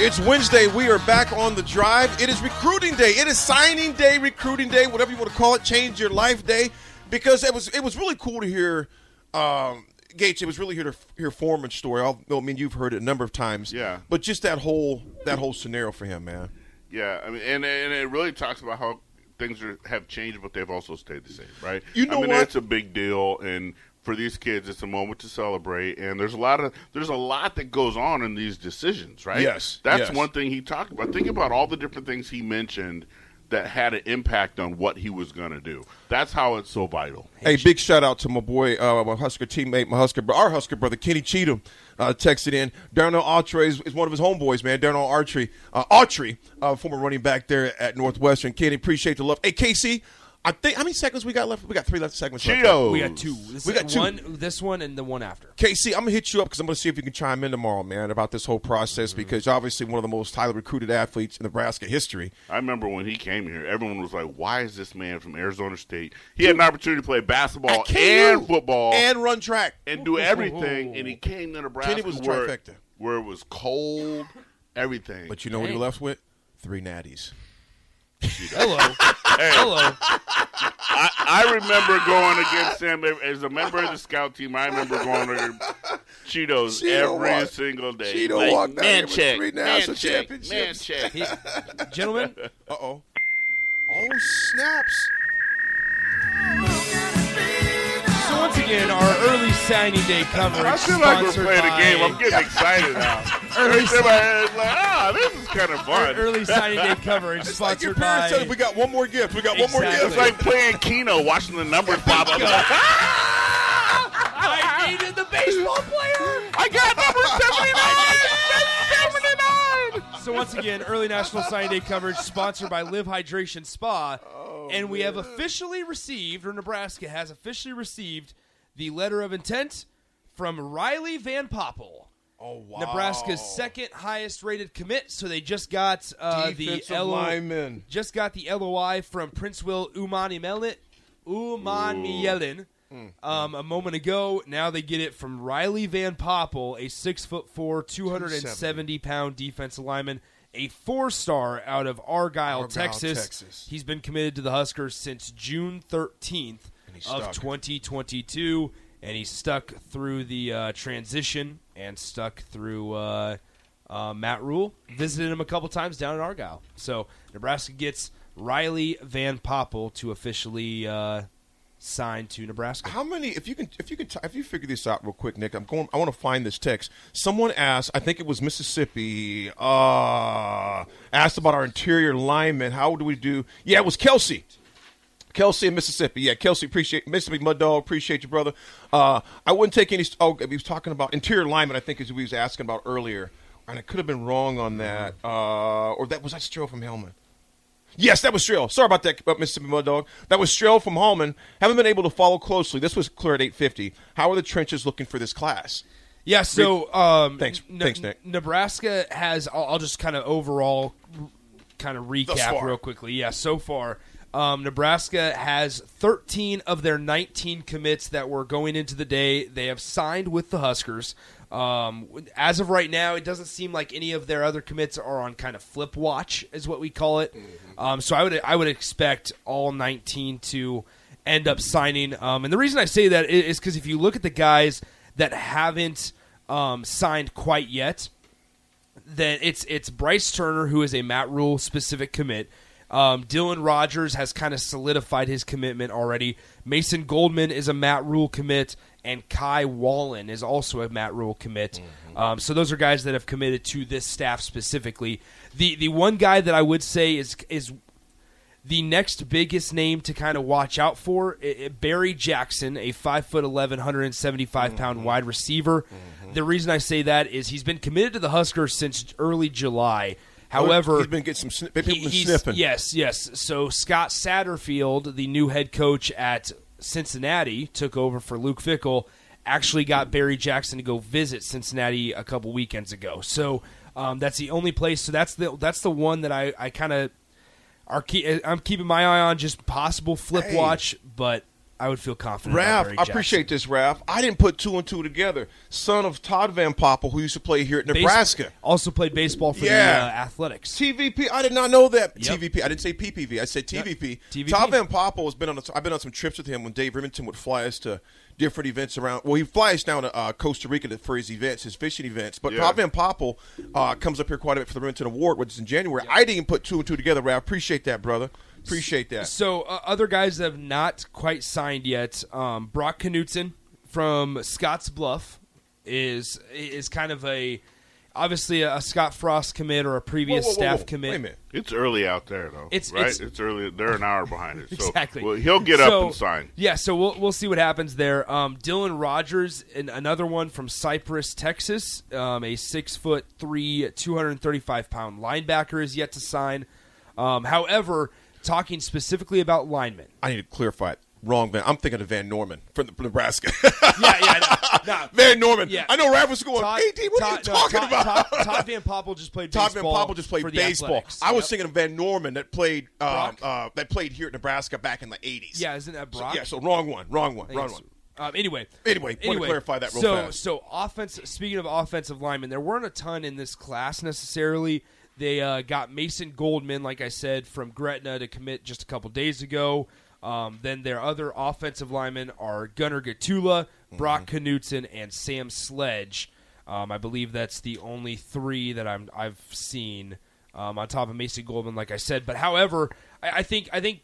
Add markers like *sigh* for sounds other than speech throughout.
It's Wednesday. We are back on the drive. It is recruiting day. It is signing day, recruiting day, whatever you want to call it. Change your life day, because it was it was really cool to hear. Um, Gates, it was really here to hear Foreman's story. I mean, you've heard it a number of times. Yeah. But just that whole that whole scenario for him, man. Yeah, I mean, and and it really talks about how things are, have changed, but they've also stayed the same, right? You know I mean, what? it's a big deal, and for these kids, it's a moment to celebrate. And there's a lot of there's a lot that goes on in these decisions, right? Yes, that's yes. one thing he talked about. Think about all the different things he mentioned that had an impact on what he was going to do. That's how it's so vital. Hey, big shout out to my boy, uh, my Husker teammate, my Husker, our Husker brother, Kenny Cheatham, uh, texted in. Darnell Autry is, is one of his homeboys, man. Darnell Autry, uh, Autry, uh, former running back there at Northwestern. Kenny, appreciate the love. Hey, KC, I think how many seconds we got left? We got three left segments. left. Cheetos. We got two. This We got two. one. This one and the one after. KC, I'm gonna hit you up because I'm gonna see if you can chime in tomorrow, man, about this whole process Mm-hmm. because obviously one of the most highly recruited athletes in Nebraska history. I remember when he came here, everyone was like, "Why is this man from Arizona State? He had an opportunity to play basketball and football and run track. and do everything, and he came to Nebraska Kenny was where, trifecta. where it was cold, everything. But you know what he left with? Three natties. Hello. *laughs* Hello. I, I remember going against him as a member of the scout team. I remember going to Cheetos Cheeto every walked- single day. Cheeto Like, walked down man check, three man national check, man championships. check. He- gentlemen, *laughs* Uh oh. Oh snaps! So again, our early signing day coverage. I feel like we're sponsored playing a game. I'm getting excited now. *laughs* Early Every time I hear it, it's like, ah, this is kind of fun. Early signing day coverage *laughs* It's like your sponsored parents by. said, we got one more gift. We got one more Exactly. It's gift. like playing Keno, watching the numbers pop up. *laughs* Like, I needed the baseball player. I got number 79! 79! So once again, early National Signing Day coverage sponsored by Live Hydration Spa, Oh, and we have officially received, or Nebraska has officially received, the letter of intent from Riley Van Poppel. Oh wow! Nebraska's second highest rated commit. So they just got uh, the defensive LO, lineman. just got the LOI from Prince Will Umani Melin, Umani Yelin. Mm, Um, a moment ago, now they get it from Riley Van Poppel, a six foot four, two hundred and seventy pound defensive lineman, a four star out of Argyle, Argyle, Texas. Texas. He's been committed to the Huskers since June thirteenth of stuck. twenty twenty two, and he stuck through the uh, transition and stuck through uh, uh, Matt Rhule. Visited him a couple times down in Argyle, so Nebraska gets Riley Van Poppel to officially uh, sign to Nebraska. How many? If you can, if you can, t- if you figure this out real quick, Nick. I'm going. I want to find this text. Someone asked. I think it was Mississippi. Uh, asked about our interior lineman. How do we do? Yeah, it was Kelsey. Kelsey in Mississippi. Yeah, Kelsey, appreciate Mississippi Mud Dog, appreciate you, brother. Uh, I wouldn't take any. Oh, he was talking about interior lineman. I think is what he was asking about earlier, and I could have been wrong on that. Uh, or that was that Stroh from Hellman. Yes, that was Strill. Sorry about that, uh, Mississippi Mud Dog. That was Strill from Hallman. Haven't been able to follow closely. This was clear at 850. How are the trenches looking for this class? Yeah, so um, Thanks. Ne- Thanks, Nick. Nebraska has. I'll, I'll just kind of overall, kind of recap real quickly. Yeah, so far, um, Nebraska has 13 of their 19 commits that were going into the day. They have signed with the Huskers. Um, as of right now, it doesn't seem like any of their other commits are on kind of flip watch, is what we call it. Um, so I would I would expect all 19 to end up signing. Um, and the reason I say that is because if you look at the guys that haven't um, signed quite yet, then it's it's Bryce Turner who is a Matt Rhule specific commit. Um, Dylan Rogers has kind of solidified his commitment already. Mason Goldman is a Matt Rhule commit, and Kai Wallen is also a Matt Rhule commit. Um, so those are guys that have committed to this staff specifically. The the one guy that I would say is is the next biggest name to kind of watch out for i- i- Barry Jackson, a 5'11, 175 pound wide receiver. The reason I say that is he's been committed to the Huskers since early July. However, he's been getting some people he- been sniffing. Yes, yes. So Scott Satterfield, the new head coach at Cincinnati, took over for Luke Fickell. Actually, got Barry Jackson to go visit Cincinnati a couple weekends ago. So um, that's the only place. So that's the that's the one that I, I kind of are keep, I'm keeping my eye on. Just possible flip Hey. watch, but I would feel confident. about Raph, I appreciate this, Raph. I didn't put two and two together. Son of Todd Van Poppel, who used to play here at Base- Nebraska. also played baseball for Yeah. the uh, Athletics. TVP. I did not know that. Yep. TVP. I didn't say PPV. I said TVP. TVP. Todd Van Poppel has been on. A, I've been on some trips with him when Dave Rimington would fly us to different events around. Well, he flies down to uh, Costa Rica for his events, his fishing events. But Yeah. Todd Van Poppel uh, comes up here quite a bit for the Rimington Award, which is in January. I didn't put two and two together. Raph. Appreciate that, brother. Appreciate that. So uh, other guys that have not quite signed yet. Um, Brock Knutson from Scotts Bluff is is kind of a obviously a, Scott Frost commit or a previous Whoa, whoa, whoa, staff commit. Wait a minute. It's early out there, though. It's- right. it's- It's, early. They're an hour behind it. *laughs* So, Exactly. Well, he'll get So- up and sign. Yeah, so we'll we'll see what happens there. Um, Dylan Rogers, and another one from Cypress, Texas, um, a six foot three, two hundred and thirty five pound linebacker is yet to sign. Um, however, talking specifically about linemen, I need to clarify it. Wrong, man. I'm thinking of Van Norman from, from Nebraska. yeah, yeah, no, *laughs* no. Van Norman. Yeah. I know Raph was going, Todd, AD, what Todd- are you no, talking Todd- about? Todd, Todd Van Poppel just played Todd Van. Poppel just played baseball. I was Yep. thinking of Van Norman that played uh, Brock? uh, that played here at Nebraska back in the 80s. Yeah, isn't that So- yeah, so wrong one, wrong one, wrong one. Um, anyway, Anyway, wanna clarify that real so, fast. So, offense. Speaking of offensive linemen, there weren't a ton in this class necessarily. They uh, got Mason Goldman, like I said, from Gretna to commit just a couple days ago. Um, then their other offensive linemen are Gunnar Gottula, Brock Mm-hmm. Knutson, and Sam Sledge. Um, I believe that's the only three that I'm I've seen um, on top of Mason Goldman, like I said. But however, I, I think I think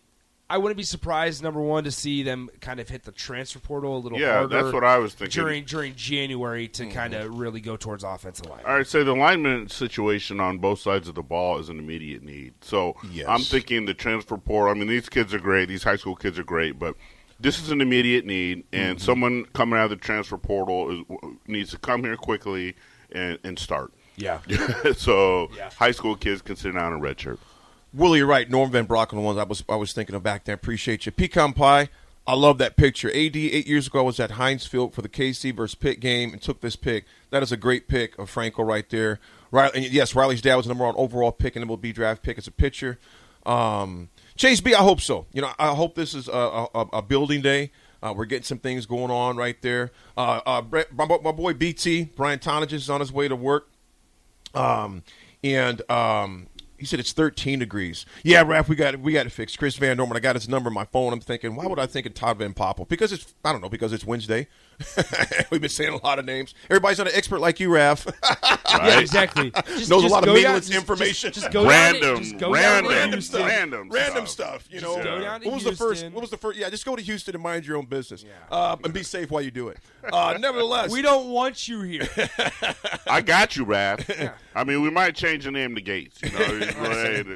I wouldn't be surprised number one to see them kind of hit the transfer portal a little Yeah, harder. that's what I was thinking. during during January Mm-hmm. to kind of really go towards offensive line. All right, so the lineman situation on both sides of the ball is an immediate need. So Yes. I'm thinking the transfer portal. I mean, these kids are great. These high school kids are great, but this is an immediate need, and Mm-hmm. someone coming out of the transfer portal is, needs to come here quickly and, and start. Yeah. *laughs* so Yeah. high school kids can sit down and redshirt. Willie, you're right. Norm Van Brock on the ones I was I was thinking of back then. Appreciate you. Pecan pie. I love that picture. AD eight years ago I was at Heinz Field for the KC versus Pitt game and took this pick. That is a great pick of Franco right there. Riley, yes, Riley's dad was the number one overall pick and MLB draft pick as a pitcher. Um, Chase B, I hope so. You know, I hope this is a, a, a building day. Uh, we're getting some things going on right there. Uh, uh, my, my boy BT Brian Tonage is on his way to work. Um, and um, he said it's 13 degrees. Yeah, Raph, we got it. We got it fixed. Chris Van Norman, I got his number on my phone. I'm thinking, why would I think of Todd Van Poppel? Because it's I don't know because it's Wednesday. *laughs* We've been saying a lot of names. Everybody's not an expert like you, Raph. *laughs* Yeah, exactly. *laughs* Just, Knows a lot of go down- meaningless information. Just, just go down to- Random, just go random, down to Houston. random, Random stuff. stuff, you know. go down to what was the first? What was the first? Yeah, just go to Houston and mind your own business, uh, and be safe while you do it. Uh, nevertheless, We don't want you here. I got you, Raph. I mean, we might change the name to Gates. You know, Just go ahead.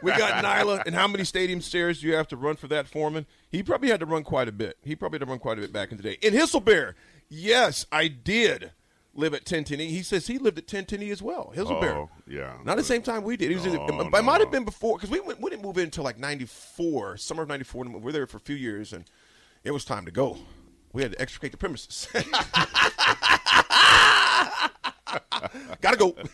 We got Nyla, and how many stadium stairs do you have to run for that foreman? He probably had to run quite a bit. He probably had to run quite a bit back in the day. In Hisselbear, yes, I did. live at 1010E. He says he lived at 1010E as well. Hillsborough. Oh, yeah. Not the same time we did. He was. No, it, it might no. have been before because we went, we didn't move in until like '94, summer of '94. We were there for a few years, and it was time to go. We had to extricate the premises. *laughs* Gotta go. *laughs*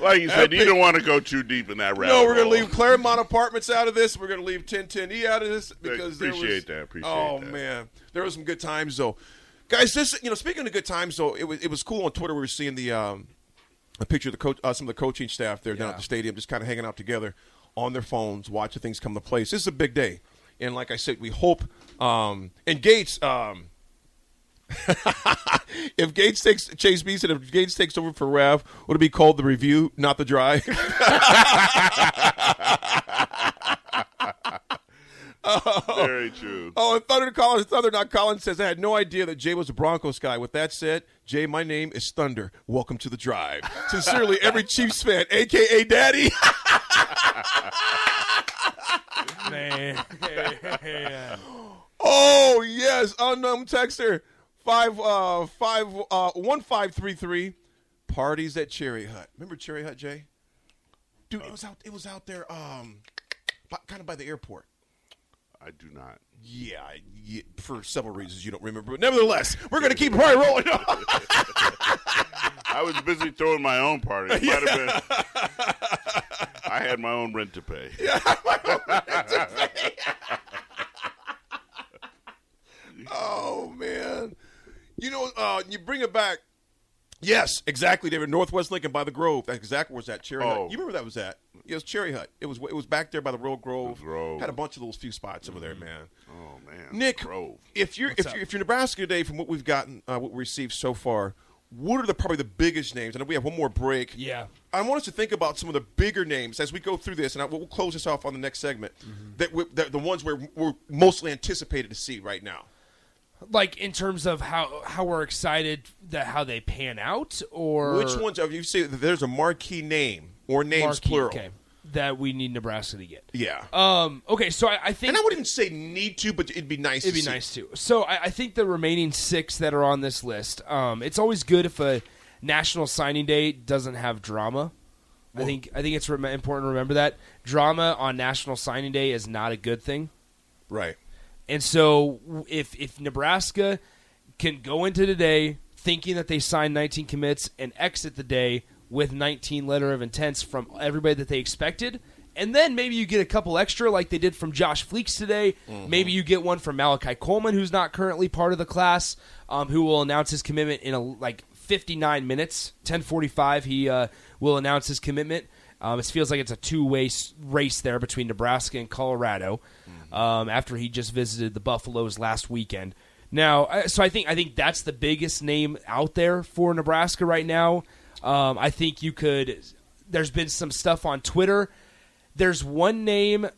Like you said, you don't want to go too deep in that rabbit No, we're gonna leave Claremont Apartments out of this. We're gonna leave 1010E out of this because there appreciate was, that, appreciate oh that. man, there was some good times though, guys. This you know, speaking of good times though, it was it was cool on Twitter. We were seeing the um, a picture of the coach, uh, some of the coaching staff there down at the stadium, just kind of hanging out together on their phones, watching things come to place. This is a big day, and like I said, we hope. Um, and Gates, um, *laughs* if Gates takes Chase Beeson, if Gates takes over for Rav, would it be called the review, not the drive? *laughs* Oh. Very true. Oh, and Thunder Collins, Thunder Not Collins says, I had no idea that Jay was a Broncos guy. With that said, Jay, my name is Thunder. Welcome to the drive. *laughs* Sincerely, every Chiefs fan, a.k.a. Daddy. Man. oh, yes. Unknown texter, five, uh, five, uh, one, five, three, three. Parties at Cherry Hut. Remember Cherry Hut, Jay? Dude, it was out. It was out there, um, kind of by the airport. I do not. Yeah, yeah, for several reasons you don't remember, but nevertheless, we're going to keep probably rolling. *laughs* I was busy throwing my own party. It might have been. *laughs* I had my own rent to pay. *laughs* Oh man, you know, uh, you bring it back. Yes, exactly, David. Northwest Lincoln by the Grove. That's exactly where it's at. Cherry Hut. Oh. You remember that was at? Yeah, it was Cherry Hut. It was it was back there by the Royal Grove. The Grove. Had a bunch of those few spots over there, man. Oh man, Nick, Grove. if you're if you're, if you're Nebraska today, from what we've gotten, uh, what we received so far, what are the probably the biggest names? I know we have one more break. Yeah. I want us to think about some of the bigger names as we go through this, and I, we'll close this off on the next segment. That, we, that the ones we're, we're mostly anticipated to see right now. Like in terms of how how we're excited that how they pan out, or Which ones? If you say there's a marquee name or names marquee, plural, okay, that we need Nebraska to get. yeah. Um. Okay. So I, I think and I wouldn't even say need to, but it'd be nice. It'd to be see. nice to. So I, I think the remaining six that are on this list. Um, it's always good if a national signing day doesn't have drama. I think I think it's rem- important to remember that drama on National Signing Day is not a good thing. Right. And so if if Nebraska can go into today thinking that they signed 19 commits and exit the day with 19 letter of intents from everybody that they expected, and then maybe you get a couple extra like they did from Josh Fleeks today. Maybe you get one from Malachi Coleman, who's not currently part of the class, um, who will announce his commitment in a, like 59 minutes, 10:45. He uh, will announce his commitment. Um, it feels like it's a two-way race there between Nebraska and Colorado. Um, after he just visited the Buffaloes last weekend. Now, so I think I think that's the biggest name out there for Nebraska right now. Um, I think you could. There's been some stuff on Twitter. There's one name.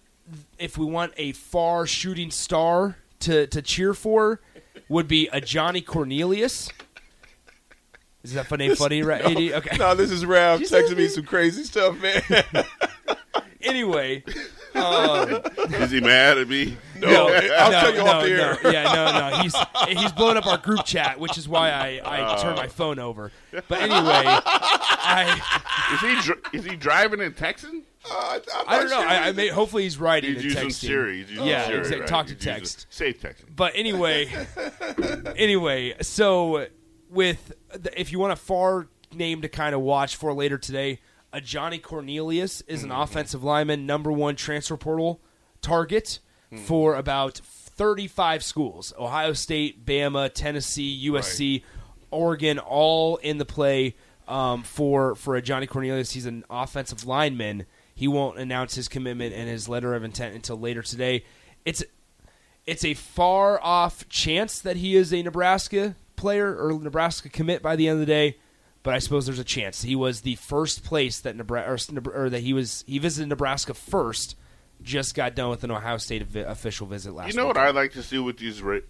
If we want a far shooting star to to cheer for, would be Ajani Cornelius. Is that funny? Funny, right? *laughs* AD? Okay. No, this is Rav You texting me some crazy stuff, man. *laughs* Anyway, *laughs* um, Is he mad at me? No, I'll no, tell you no, off the air. no. Yeah, no, no. He's he's blowing up our group chat, which is why I, I turned my phone over. But anyway, I Is he dr- is he driving in Texas? Uh, I'm don't know. sure. I, I may hopefully he's writing He's and using texting. Siri. He's using Yeah, Siri, exact- right? talk to He's using- text. Safe texting. But anyway, anyway, so with the, if you want a far name to kind of watch for later today, Ajani Cornelius is an offensive lineman, number one transfer portal target for about 35 schools: Ohio State, Bama, Tennessee, USC, Oregon, all in the play um, for for Ajani Cornelius. He's an offensive lineman. He won't announce his commitment and his letter of intent until later today. It's it's a far off chance that he is a Nebraska player or Nebraska commit by the end of the day, but I suppose there's a chance. He was the first place that Nebraska or, or that he was he visited Nebraska first. Just got done with an Ohio State official visit last. You know what weekend. I like to see with these ra-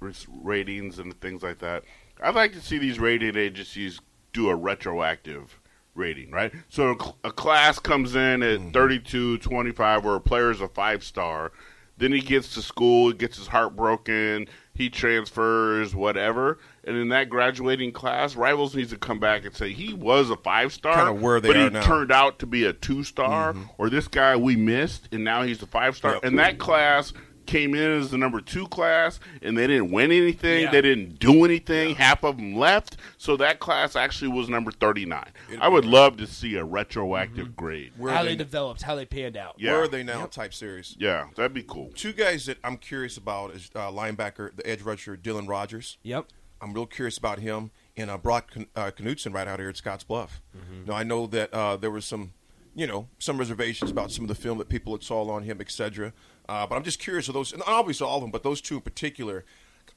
ratings and things like that? I'd like to see these rating agencies do a retroactive rating, right? So a, cl- a class comes in at mm-hmm. 32, 25, where a player is a five star. Then he gets to school, he gets his heart broken, he transfers, whatever. And in that graduating class, Rivals needs to come back and say he was a five star, Kinda where they but are he now. Mm-hmm. turned out to be a two star, or this guy we missed, and now he's a five star. Yep. And that class came in as the number two class, and they didn't win anything. Yeah. They didn't do anything. Half of them left, so that class actually was number thirty nine. I would love to see a retroactive grade. Where how they, they, developed, how they panned out. Yeah. where are they now? Type series. Yeah, that'd be cool. Two guys that I'm curious about is uh, linebacker, the edge rusher Dylan Rogers. Yep. I'm real curious about him and uh, Brock Kn- uh, Knutson right out here at Scotts Bluff. Now I know that uh, there was some, you know, some reservations about some of the film that people had saw on him, etc. Uh, but I'm just curious of those, and obviously all of them, but those two in particular.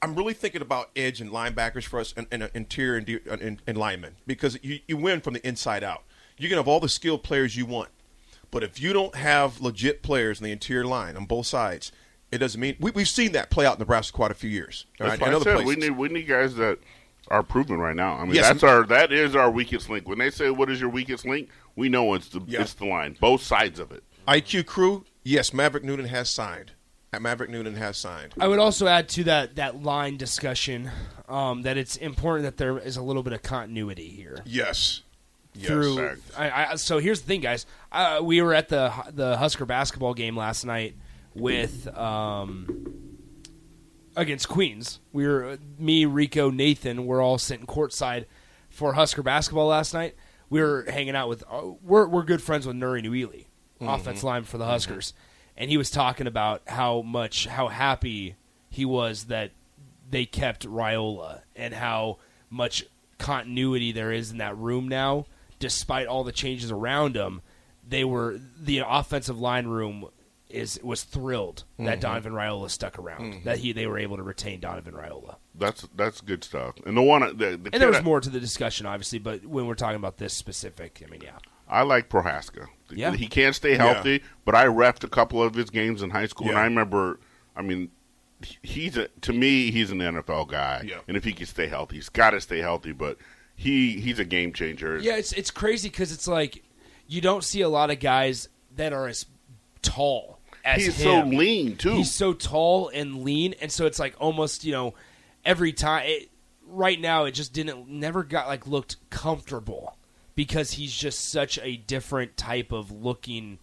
I'm really thinking about edge and linebackers for us, and, and uh, interior and, de- and, and linemen because you, you win from the inside out. You can have all the skilled players you want, but if you don't have legit players in the interior line on both sides, it doesn't mean we, we've seen that play out in Nebraska quite a few years. all That's right, why I other said we need we need guys that are proven right now. I mean, Yes. that's our that is our weakest link. When they say what is your weakest link, we know it's the Yeah. it's the line, both sides of it. IQ crew, yes, Maverick Noonan has signed. Maverick Noonan has signed. I would also add to that that line discussion um, that it's important that there is a little bit of continuity here. Yes. Yes. through. Fact. I, I, so here's the thing, guys. Uh, we were at the the Husker basketball game last night with um, against Queens. We were me, Rico, Nathan. We're all sitting courtside for Husker basketball last night. We were hanging out with. Uh, we're we're good friends with Nouri Nouili, offense line for the Huskers, and he was talking about how much how happy he was that they kept Raiola and how much continuity there is in that room now, despite all the changes around them. They were the offensive line room is was thrilled that mm-hmm. Donovan Raiola stuck around. Mm-hmm. That he they were able to retain Donovan Raiola. That's that's good stuff. And the one the, the And there was I- more to the discussion, obviously, but when we're talking about this specific, I mean, yeah, I like Prochazka. Yeah. He can't stay healthy, but I refed a couple of his games in high school, and I remember. I mean, he's a to me he's an NFL guy, Yeah. and if he can stay healthy, he's got to stay healthy. But he he's a game changer. yeah. It's it's crazy because it's like you don't see a lot of guys that are as tall as he's him. so lean too. He's so tall and lean, and so it's like almost you know every time. It, right now, it just didn't never got like looked comfortable because he's just such a different type of looking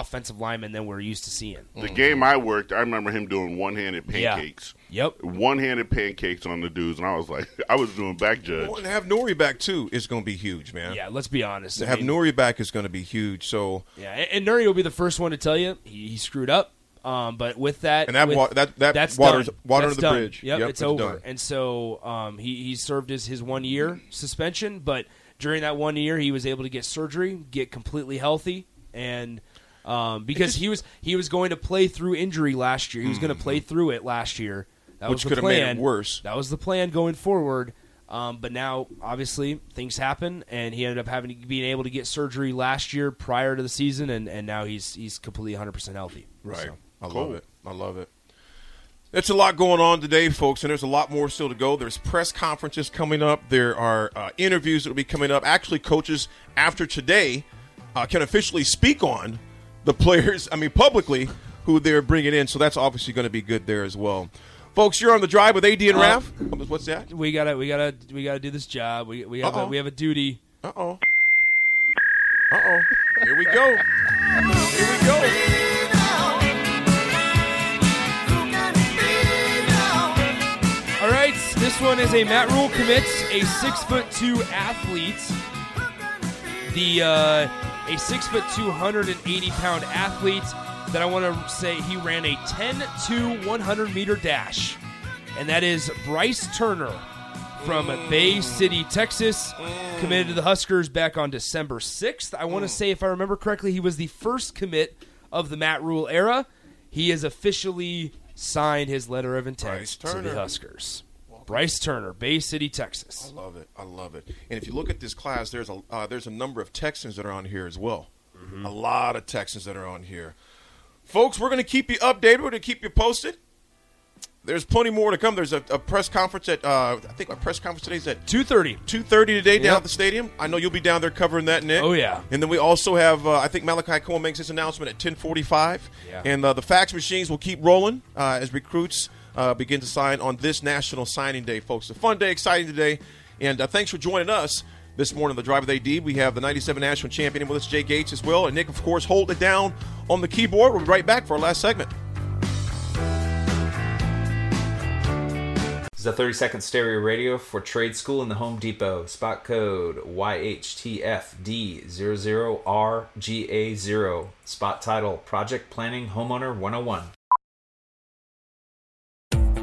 offensive lineman than we're used to seeing. the game I worked, I remember him doing one handed Yeah. pancakes. Yep. One handed pancakes on the dudes, and I was like, *laughs* I was doing back judge. Well, and have Nouri back too is going to be huge, man. Yeah, let's be honest. To I have mean, Nouri back is going to be huge. So, yeah, and, and Nouri will be the first one to tell you he, he screwed up. Um, but with that, And that with- wa- that- that that's water's- done. water That's the done. bridge. Yep, Yep, it's, it's over. done. And so um, he he served his his one year suspension, but during that one year, he was able to get surgery, get completely healthy, and um, because he was he was going to play through injury last year, he was going to play through it last year. That Mm-hmm. Which was the could have made it plan. worse. That was the plan going forward. Um, but now, obviously, things happen, and he ended up having to, being able to get surgery last year prior to the season, and, and now he's he's completely 100 percent healthy. right. So, I Cool. love it. I love it. It's a lot going on today, folks, and there's a lot more still to go. There's press conferences coming up. There are uh, interviews that will be coming up. Actually, coaches after today uh, can officially speak on the players. I mean, publicly who they're bringing in. So that's obviously going to be good there as well. Folks, you're on the drive with AD and Uh, Raf. What's that? we gotta we gotta we gotta do this job. We we have a, we have a duty. Uh oh. Uh oh. Here we go. Here we go. All right, this one is a Matt Rhule commits a six foot two athlete. The uh, a six foot two hundred and eighty pound athlete that I want to say he ran a 10 to 100 meter dash, and that is Bryce Turner from mm. Bay City, Texas, mm. committed to the Huskers back on December 6th. I want to mm. say, if I remember correctly, he was the first commit of the Matt Rhule era. He has officially signed his letter of intent to the Huskers. Bryce Turner, Bay City, Texas. I love it. I love it. And if you look at this class, there's a uh, there's a number of Texans that are on here as well. A lot of Texans that are on here. Folks, we're going to keep you updated. We're going to keep you posted. there's plenty more to come. There's a, a press conference at uh, I think our press conference today is at Two thirty. two thirty today down at the stadium. I know you'll be down there covering that, Nick. Oh, yeah. And then we also have uh, I think Malachi Cole makes his announcement at ten forty five. Yeah. And uh, the fax machines will keep rolling uh, as recruits uh, begin to sign on this National Signing Day, folks. A fun day, exciting today, and uh, thanks for joining us. This morning, on the Drive with AD, we have the 97 National Champion with us, Jay Gates, as well. And Nick, of course, hold it down on the keyboard. We'll be right back for our last segment. This is a 30 second stereo radio for trade school in the Home Depot. Spot code YHTFD00RGA0. Spot title Project Planning Homeowner 101.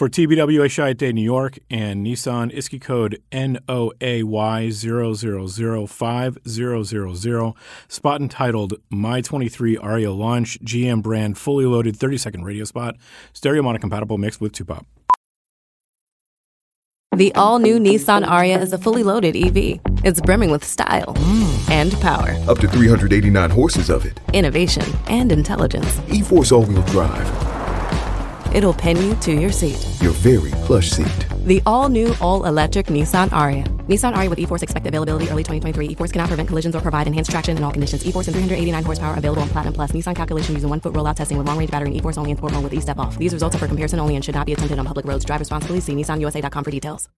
For TBWA Chiat Day New York and Nissan ISCI code NOAY000500, spot entitled My 23 Ariya Launch GM brand fully loaded 30 second radio spot, stereo mono compatible mixed with 2 pop. The all new Nissan Ariya is a fully loaded EV. It's brimming with style mm. and power, Up to 389 horses of it. innovation, and intelligence. E-Force all-wheel drive. It'll pin you to your seat. Your very plush seat. The all new, all electric Nissan Ariya. Nissan Ariya with E-Force expect availability early 2023. E-Force cannot prevent collisions or provide enhanced traction in all conditions. E-Force and 389 horsepower available on Platinum Plus. Nissan calculation using one foot rollout testing with long range battery and E-Force only in sport mode with E-Step off. These results are for comparison only and should not be attempted on public roads. Drive responsibly. See NissanUSA.com for details.